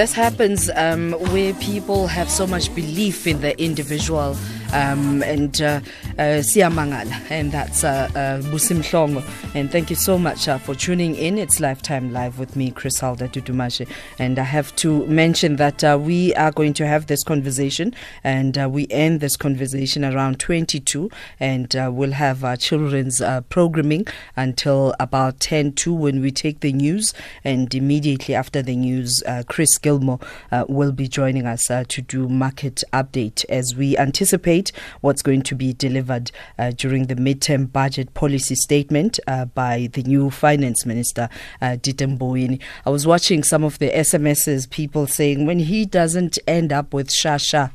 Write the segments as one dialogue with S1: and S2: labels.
S1: this happens um, where people have so much belief in the individual um, and uh, uh, and that's uh, uh, And thank you so much uh, for tuning in. It's Lifetime Live with me, Griselda Dudumashe. And I have to mention that uh, we are going to have this conversation, and uh, we end this conversation around 22, and uh, we'll have our children's uh, programming until about 10 to when we take the news. And immediately after the news, Chris Gilmore will be joining us to do market update as we anticipate what's going to be delivered uh, during the midterm budget policy statement uh, by the new finance minister, uh, I was watching some of the SMSs, people saying when he doesn't end up with Shasha,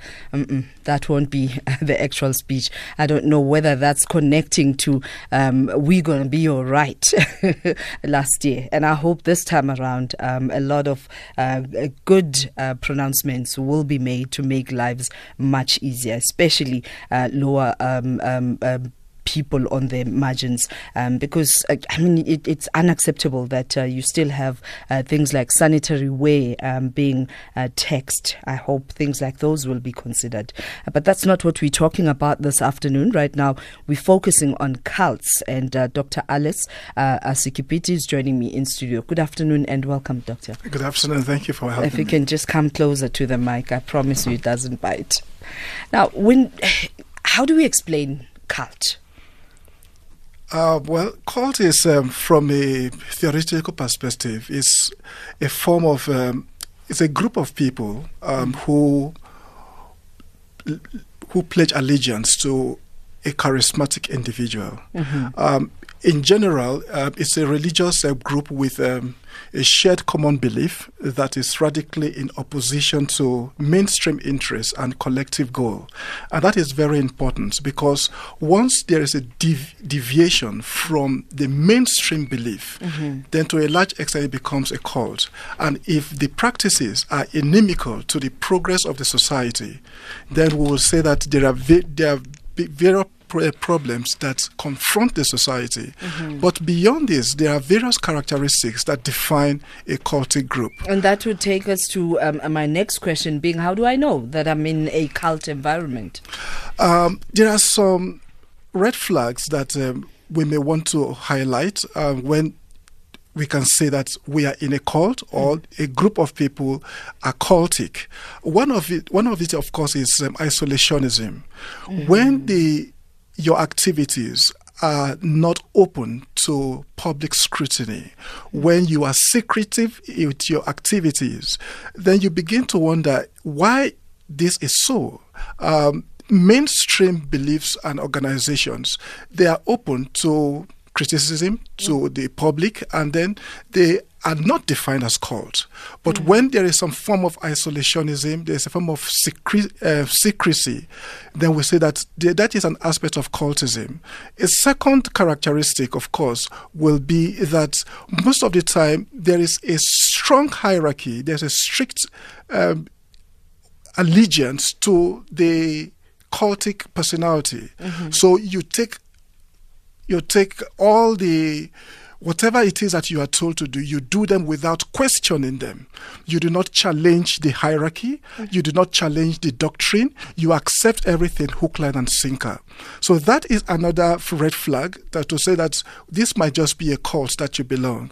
S1: that won't be the actual speech. I don't know whether that's connecting to um, we're going to be all right last year. And I hope this time around um, a lot of uh, good uh, pronouncements will be made to make lives much easier, especially uh, lower um, um, um, people on the margins um, because uh, I mean it, it's unacceptable that uh, you still have uh, things like sanitary wear um, being uh, taxed. I hope things like those will be considered, uh, but that's not what we're talking about this afternoon. Right now, we're focusing on cults, and uh, Dr. Alex uh, Asakitikpi is joining me in studio. Good afternoon and welcome, Doctor.
S2: Good afternoon. Thank you for having me.
S1: If you can just come closer to the mic, I promise you it doesn't bite. Now, when, how do we explain cult?
S2: Uh, well, cult is, um, from a theoretical perspective, is a form of, um, it's a group of people um, who who pledge allegiance to a charismatic individual. Mm-hmm. Um, in general, uh, it's a religious uh, group with um, a shared common belief that is radically in opposition to mainstream interests and collective goal. And that is very important because once there is a dev- deviation from the mainstream belief, mm-hmm. then to a large extent it becomes a cult. And if the practices are inimical to the progress of the society, then we will say that there are, ve- there are very uh, problems that confront the society. Mm-hmm. But beyond this, there are various characteristics that define a cultic group.
S1: And that would take us to um, uh, my next question being how do I know that I'm in a cult environment?
S2: Um, there are some red flags that um, we may want to highlight uh, when we can say that we are in a cult or mm. a group of people are cultic. One of it, one of it, of course, is um, isolationism. Mm. When the your activities are not open to public scrutiny, when you are secretive with your activities, then you begin to wonder why this is so. Um, mainstream beliefs and organizations they are open to criticism to the public and then they are not defined as cult. But mm. when there is some form of isolationism, there is a form of uh, secrecy, then we say that that is an aspect of cultism. A second characteristic, of course, will be that most of the time there is a strong hierarchy, there's a strict um, allegiance to the cultic personality. Mm-hmm. So you take you take all the whatever it is that you are told to do, you do them without questioning them. You do not challenge the hierarchy. You do not challenge the doctrine. You accept everything hook, line, and sinker. So that is another red flag that to say that this might just be a cult that you belong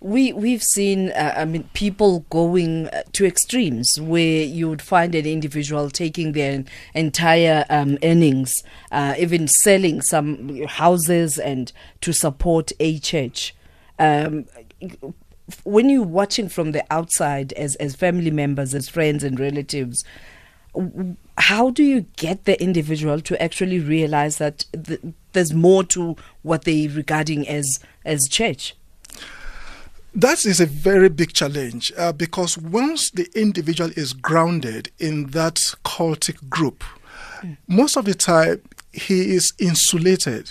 S1: we we've seen uh, I mean people going uh, to extremes where you would find an individual taking their entire um, earnings, uh, even selling some houses and to support a church. Um, when you're watching from the outside as as family members, as friends and relatives, how do you get the individual to actually realize that th- there's more to what they're regarding as as church?
S2: That is a very big challenge uh, because once the individual is grounded in that cultic group, mm. most of the time he is insulated.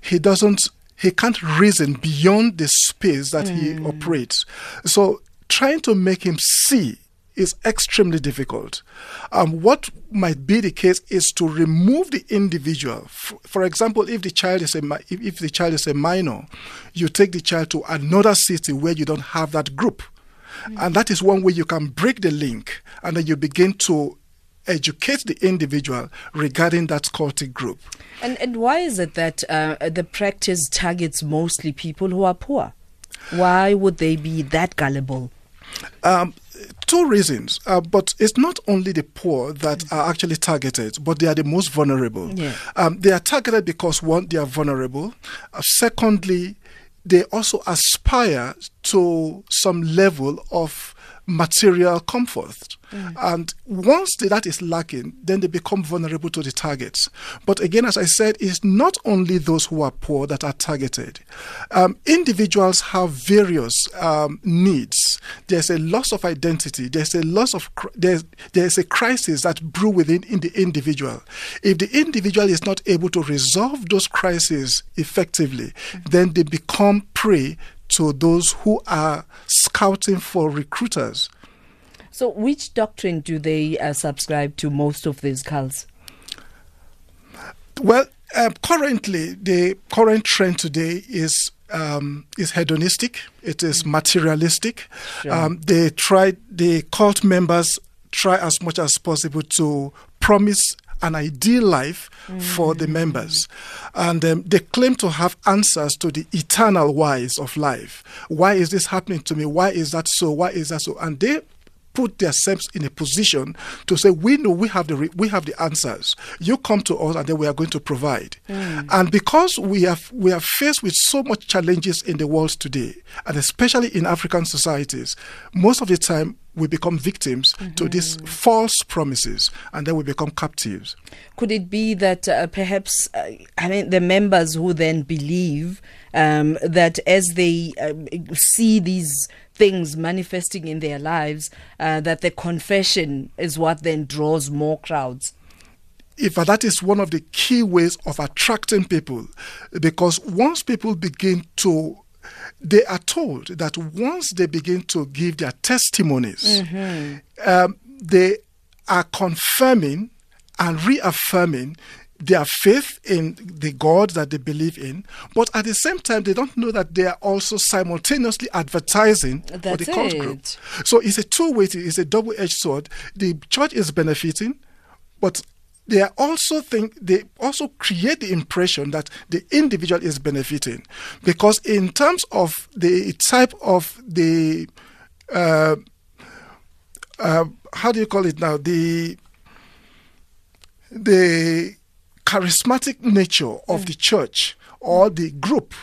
S2: He doesn't he can't reason beyond the space that mm. he hmm. operates. So trying to make him see is extremely difficult. Um, what might be the case is to remove the individual. For, for example, if the child is a if, if the child is a minor, you take the child to another city where you don't have that group. And that is one way you can break the link and then you begin to educate the individual regarding that cultic group.
S1: And, and why is it that uh, the practice targets mostly people who are poor? Why would they be that gullible?
S2: Um, two reasons, uh, but it's not only the poor that are actually targeted, but they are the most vulnerable.
S1: Yeah.
S2: Um, they are targeted because one, they are vulnerable. Uh, secondly, they also aspire to some level of material comfort. Mm. And once that is lacking, then they become vulnerable to the targets. But again, as I said, it's not only those who are poor that are targeted. Um, individuals have various um, needs. There's a loss of identity. There's a loss of there's there's a crisis that brew within in the individual. If the individual is not able to resolve those crises effectively, mm. then they become prey to those who are scouting for recruiters.
S1: So, which doctrine do they uh, subscribe to most of these cults?
S2: Well, uh, currently, the current trend today is um, is hedonistic. It is mm. materialistic. Sure. Um, they try the cult members try as much as possible to promise an ideal life mm. for the members. And um, they claim to have answers to the eternal whys of life. Why is this happening to me? Why is that so? Why is that so? And they put themselves in a position to say, "We know we have the re- we have the answers. You come to us, and then we are going to provide." Mm. And because we have we are faced with so much challenges in the world today, and especially in African societies, most of the time we become victims mm-hmm. to these false promises and then we become captives.
S1: Could it be that uh, perhaps, uh, I mean, the members who then believe um, that as they uh, see these things manifesting in their lives, uh, that the confession is what then draws more crowds?
S2: if that is one of the key ways of attracting people because once people begin to they are told that once they begin to give their testimonies, mm-hmm. um, they are confirming and reaffirming their faith in the God that they believe in, but at the same time, they don't know that they are also simultaneously advertising
S1: That's
S2: for the cult
S1: it.
S2: group. So it's a two way, it's a double edged sword. The church is benefiting, but they are also think they also create the impression that the individual is benefiting because in terms of the type of the uh, uh, how do you call it now the the charismatic nature of mm. the church or the group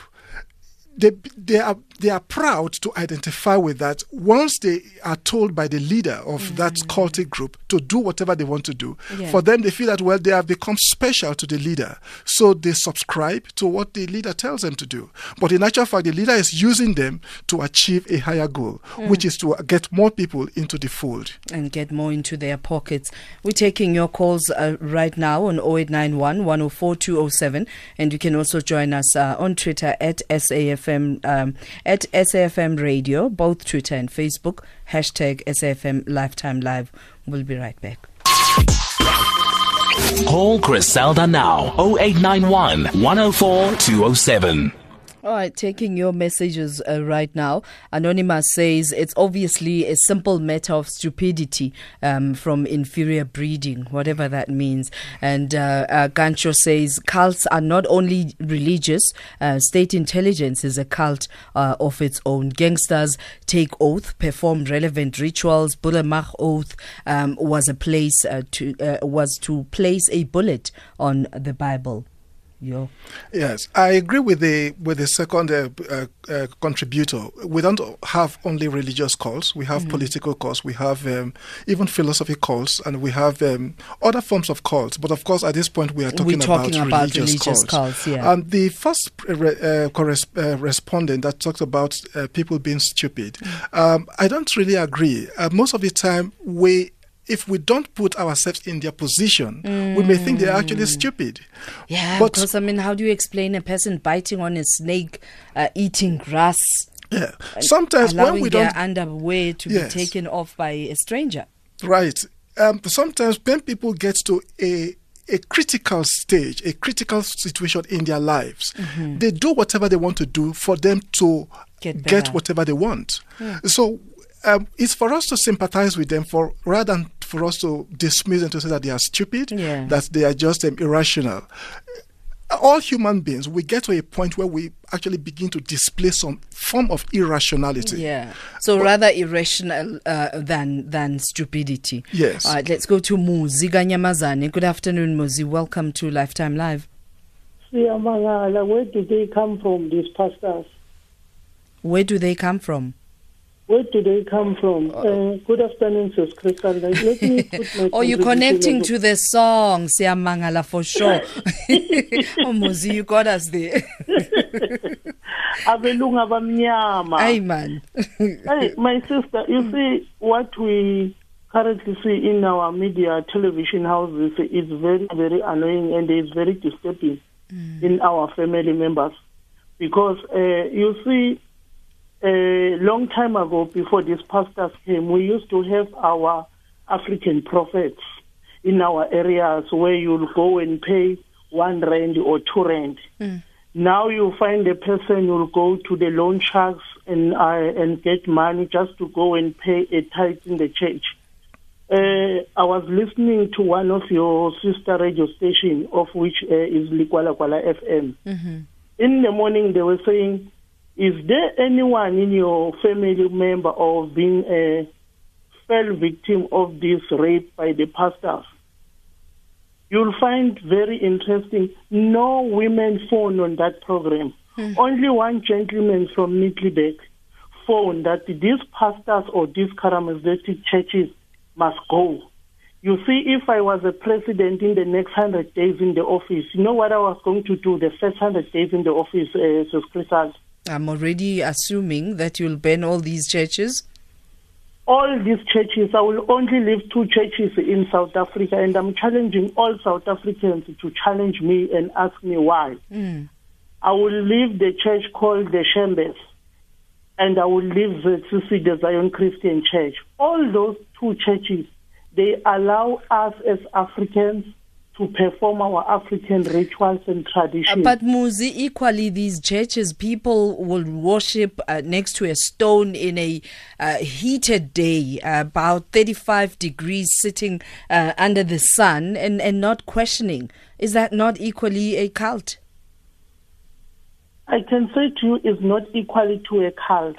S2: they, they are they are proud to identify with that once they are told by the leader of mm-hmm. that cultic group to do whatever they want to do yeah. for them they feel that well they have become special to the leader so they subscribe to what the leader tells them to do but in actual fact the leader is using them to achieve a higher goal mm. which is to get more people into the fold
S1: and get more into their pockets we're taking your calls uh, right now on 0891 104 207 and you can also join us uh, on twitter at safm um, at SAFM Radio, both Twitter and Facebook, hashtag SAFM Lifetime Live. We'll be right back.
S3: Call Griselda now 0891 104 207.
S1: All right, taking your messages uh, right now. Anonymous says it's obviously a simple matter of stupidity um, from inferior breeding, whatever that means. And uh, uh, Gancho says cults are not only religious, uh, state intelligence is a cult uh, of its own. Gangsters take oath, perform relevant rituals. Bulemach oath um, was a place uh, to was to place a bullet on the Bible.
S2: Yo. Yes, I agree with the with the second uh, uh, uh, contributor. We don't have only religious calls. We have mm-hmm. political calls. We have um, even philosophy calls, and we have um, other forms of calls. But of course, at this point, we are talking,
S1: talking
S2: about,
S1: about,
S2: religious,
S1: religious calls.
S2: calls
S1: yeah.
S2: And the first uh, corres- uh, respondent that talked about uh, people being stupid, mm-hmm. um, I don't really agree. most of the time, we if we don't put ourselves in their position, mm. we may think they're actually mm. stupid.
S1: Yeah, but, because I mean, how do you explain a person biting on a snake, uh, eating grass?
S2: Yeah, sometimes when we don't
S1: underwear to yes. be taken off by a stranger.
S2: Right. Um, sometimes when people get to a a critical stage, a critical situation in their lives, mm-hmm. they do whatever they want to do for them to get, get whatever they want. Mm. So um, it's for us to sympathize with them for rather than for us to dismiss and to say that they are stupid,
S1: Yeah.
S2: that they are just um, irrational. All human beings, we get to a point where we actually begin to display some form of irrationality.
S1: Yeah. So rather irrational uh, than than stupidity.
S2: Yes.
S1: All right, let's go to Muzi Kanyamazane. Good afternoon, Muzi. Welcome to Lifetime Live.
S4: Where do they come from, these pastors?
S1: Where do they come from?
S4: Where do they come from? Uh, good afternoon, Sis Crystal. Let me put my
S1: Oh, you're connecting to the song, Siamangala, for sure. oh, Muzi, you got us there.
S4: abelungu abamnyama.
S1: Hey, man.
S4: Hey, my sister, you see what we currently see in our media television houses is very, very annoying and is very disturbing in our family members because uh, you see, a long time ago, before these pastors came, we used to have our African prophets in our areas where you'll go and pay one rand or two rand. Now you find a person who'll go to the loan sharks and uh, and get money just to go and pay a tithe in the church. Uh, I was listening to one of your sister radio station, of which uh, is Ligwalagwala FM. In the morning, they were saying, "Is there anyone in your family member or being a fell victim of this rape by the pastors?" You'll find very interesting. No women phone on that program. Only one gentleman from Middelburg phone that these pastors or these charismatic churches must go. You see, if I was a president in the next hundred days in the office, you know what I was going to do the first hundred days in the office, uh?
S1: I'm already assuming that you'll ban all these churches.
S4: all these churches, I will only leave two churches in South Africa, and I'm challenging all South Africans to challenge me and ask me why. Hmm. I will leave the church called the Shembes, and I will leave the CC, the Zion Christian Church. All those two churches, they allow us as Africans to perform our African rituals and traditions.
S1: But Muzi, equally, these churches, people will worship uh, next to a stone in a uh, heated day, uh, about 35 degrees, sitting uh, under the sun and, and not questioning. Is that not equally a cult?
S4: I can say to you, is not equally to a cult.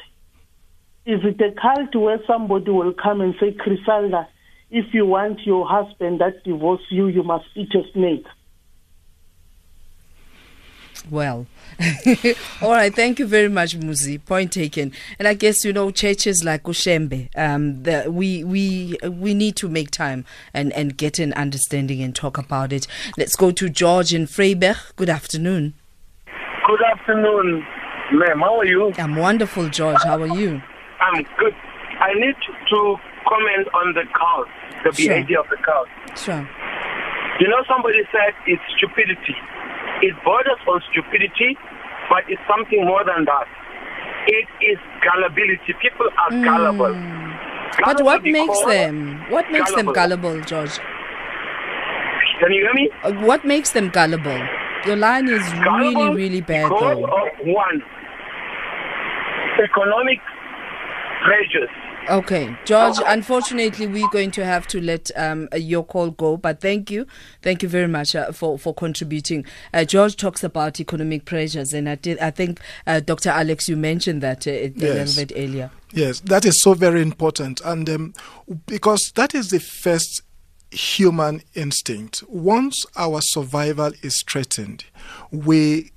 S4: Is it a cult where somebody will come and say, Griselda, if you want your husband that divorce you, you must eat a snake?
S1: Well, all right. Thank you very much, Muzi. Point taken. And I guess you know churches like Ushembe. Um, the, we we we need to make time and and get an understanding and talk about it. Let's go to George in Freiberg. Good afternoon.
S5: Good afternoon, ma'am. How are you?
S1: I'm wonderful, George. How are you?
S5: I'm good. I need to comment on the cult, the
S1: Sure.
S5: behavior of the cult.
S1: Sure.
S5: You know, somebody said it's stupidity. It borders on stupidity, but it's something more than that. It is gullibility. People are gullible.
S1: But what makes them? What makes them gullible, George?
S5: Can you hear me?
S1: Uh, What makes them gullible? Your line is really, really bad,
S5: because
S1: though.
S5: of one, economic pressures.
S1: Okay, George. Unfortunately, we're going to have to let um, your call go. But thank you, thank you very much uh, for for contributing. Uh, George talks about economic pressures, and I did. I think uh, Dr. Alex, you mentioned that uh, a
S2: Yes.
S1: little bit earlier.
S2: Yes, that is so very important. And um, because that is the first human instinct. Once our survival is threatened, we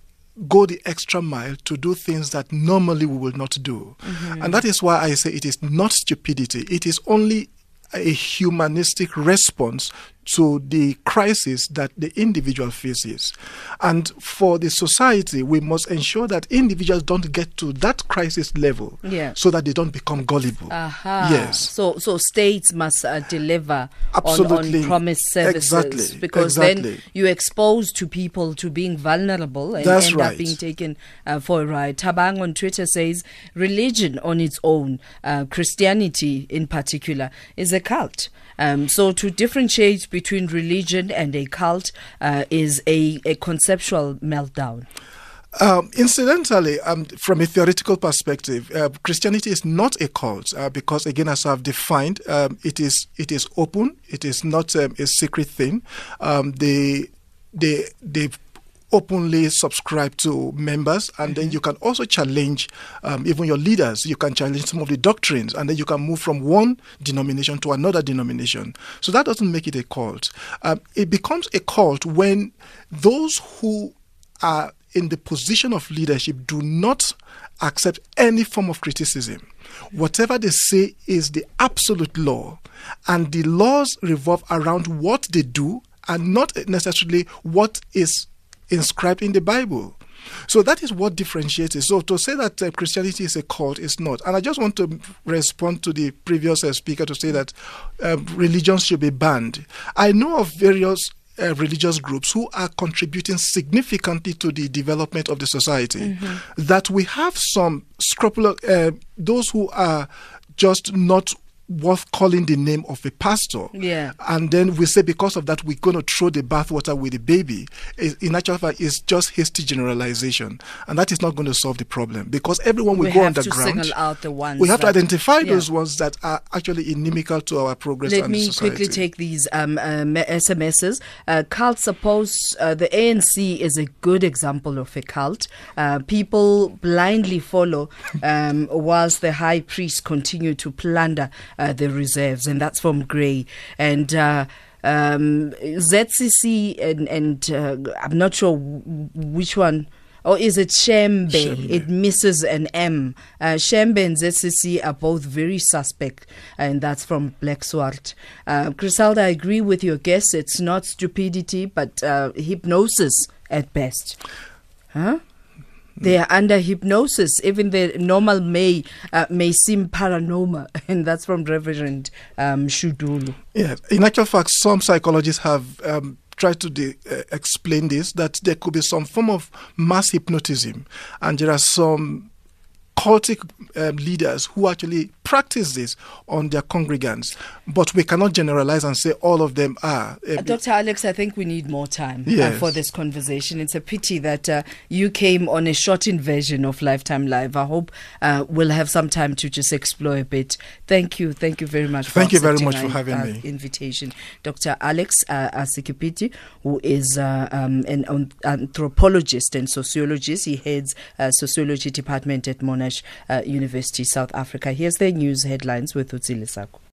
S2: go the extra mile to do things that normally we will not do. Mm-hmm. And that is why I say it is not stupidity, it is only a humanistic response to the crisis that the individual faces. And for the society, we must ensure that individuals don't get to that crisis level
S1: Yeah.
S2: so that they don't become gullible.
S1: Aha.
S2: Yes.
S1: So so states must uh, deliver on,
S2: Absolutely.
S1: on promised services
S2: Exactly.
S1: because then you expose to people to being vulnerable and
S2: That's
S1: end up being taken uh, for a ride. Tabang on Twitter says religion on its own, uh, Christianity in particular, is a cult. Um, so to differentiate between religion and a cult uh, is a, a conceptual meltdown.
S2: Um, incidentally, um, from a theoretical perspective, uh, Christianity is not a cult uh, because, again, as I've defined, um, it is it is open. It is not um, a secret thing. Um, they they they openly subscribe to members and then you can also challenge um, even your leaders. You can challenge some of the doctrines and then you can move from one denomination to another denomination. So that doesn't make it a cult. Um, it becomes a cult when those who are in the position of leadership do not accept any form of criticism. Whatever they say is the absolute law, and the laws revolve around what they do and not necessarily what is inscribed in the Bible. So that is what differentiates it. So to say that uh, Christianity is a cult is not. And I just want to respond to the previous uh, speaker to say that uh, religions should be banned. I know of various uh, religious groups who are contributing significantly to the development of the society. Mm-hmm. That we have some scrupulous, uh, those who are just not worth calling the name of a pastor.
S1: Yeah.
S2: And then we say because of that we're going to throw the bathwater with the baby. In actual fact, it's just hasty generalization, and that is not going to solve the problem because everyone will
S1: we
S2: go
S1: have
S2: underground.
S1: To single out the ones
S2: we have
S1: that,
S2: to identify
S1: yeah.
S2: those ones that are actually inimical to our progress.
S1: Let me
S2: society.
S1: quickly take these um, um, SMSs. Uh, cult suppose uh, the ANC is a good example of a cult. Uh, people blindly follow um, whilst the high priest continue to plunder uh, the reserves, and that's from Gray. And uh, um, ZCC, and, and uh, I'm not sure which one. Or is it Shembe?
S2: Shembe.
S1: It misses an M. Uh, Shembe and ZCC are both very suspect, and that's from Black Swart. Uh, Griselda, I agree with your guess. It's not stupidity, but uh, hypnosis at best. Huh? They are under hypnosis. Even the normal may uh, may seem paranormal, and that's from Reverend um, Shudulu.
S2: Yeah, in actual fact, some psychologists have um, tried to de- uh, explain this that there could be some form of mass hypnotism, and there are some cultic um, leaders who actually practice this on their congregants. But we cannot generalize and say all of them are. Uh,
S1: Uh, Dr. Alex, I think we need more time uh, for this conversation. It's a pity that uh, you came on a shortened version of Lifetime Live. I hope uh, we'll have some time to just explore a bit. Thank you. Thank you very much for
S2: Thank you very much for having
S1: uh,
S2: me.
S1: invitation. Dr. Alex uh, Asakitikpi, who is uh, um, an an- anthropologist and sociologist. He heads uh, sociology department at Monash uh, University, South Africa. Here's the news headlines with Utsile Sako.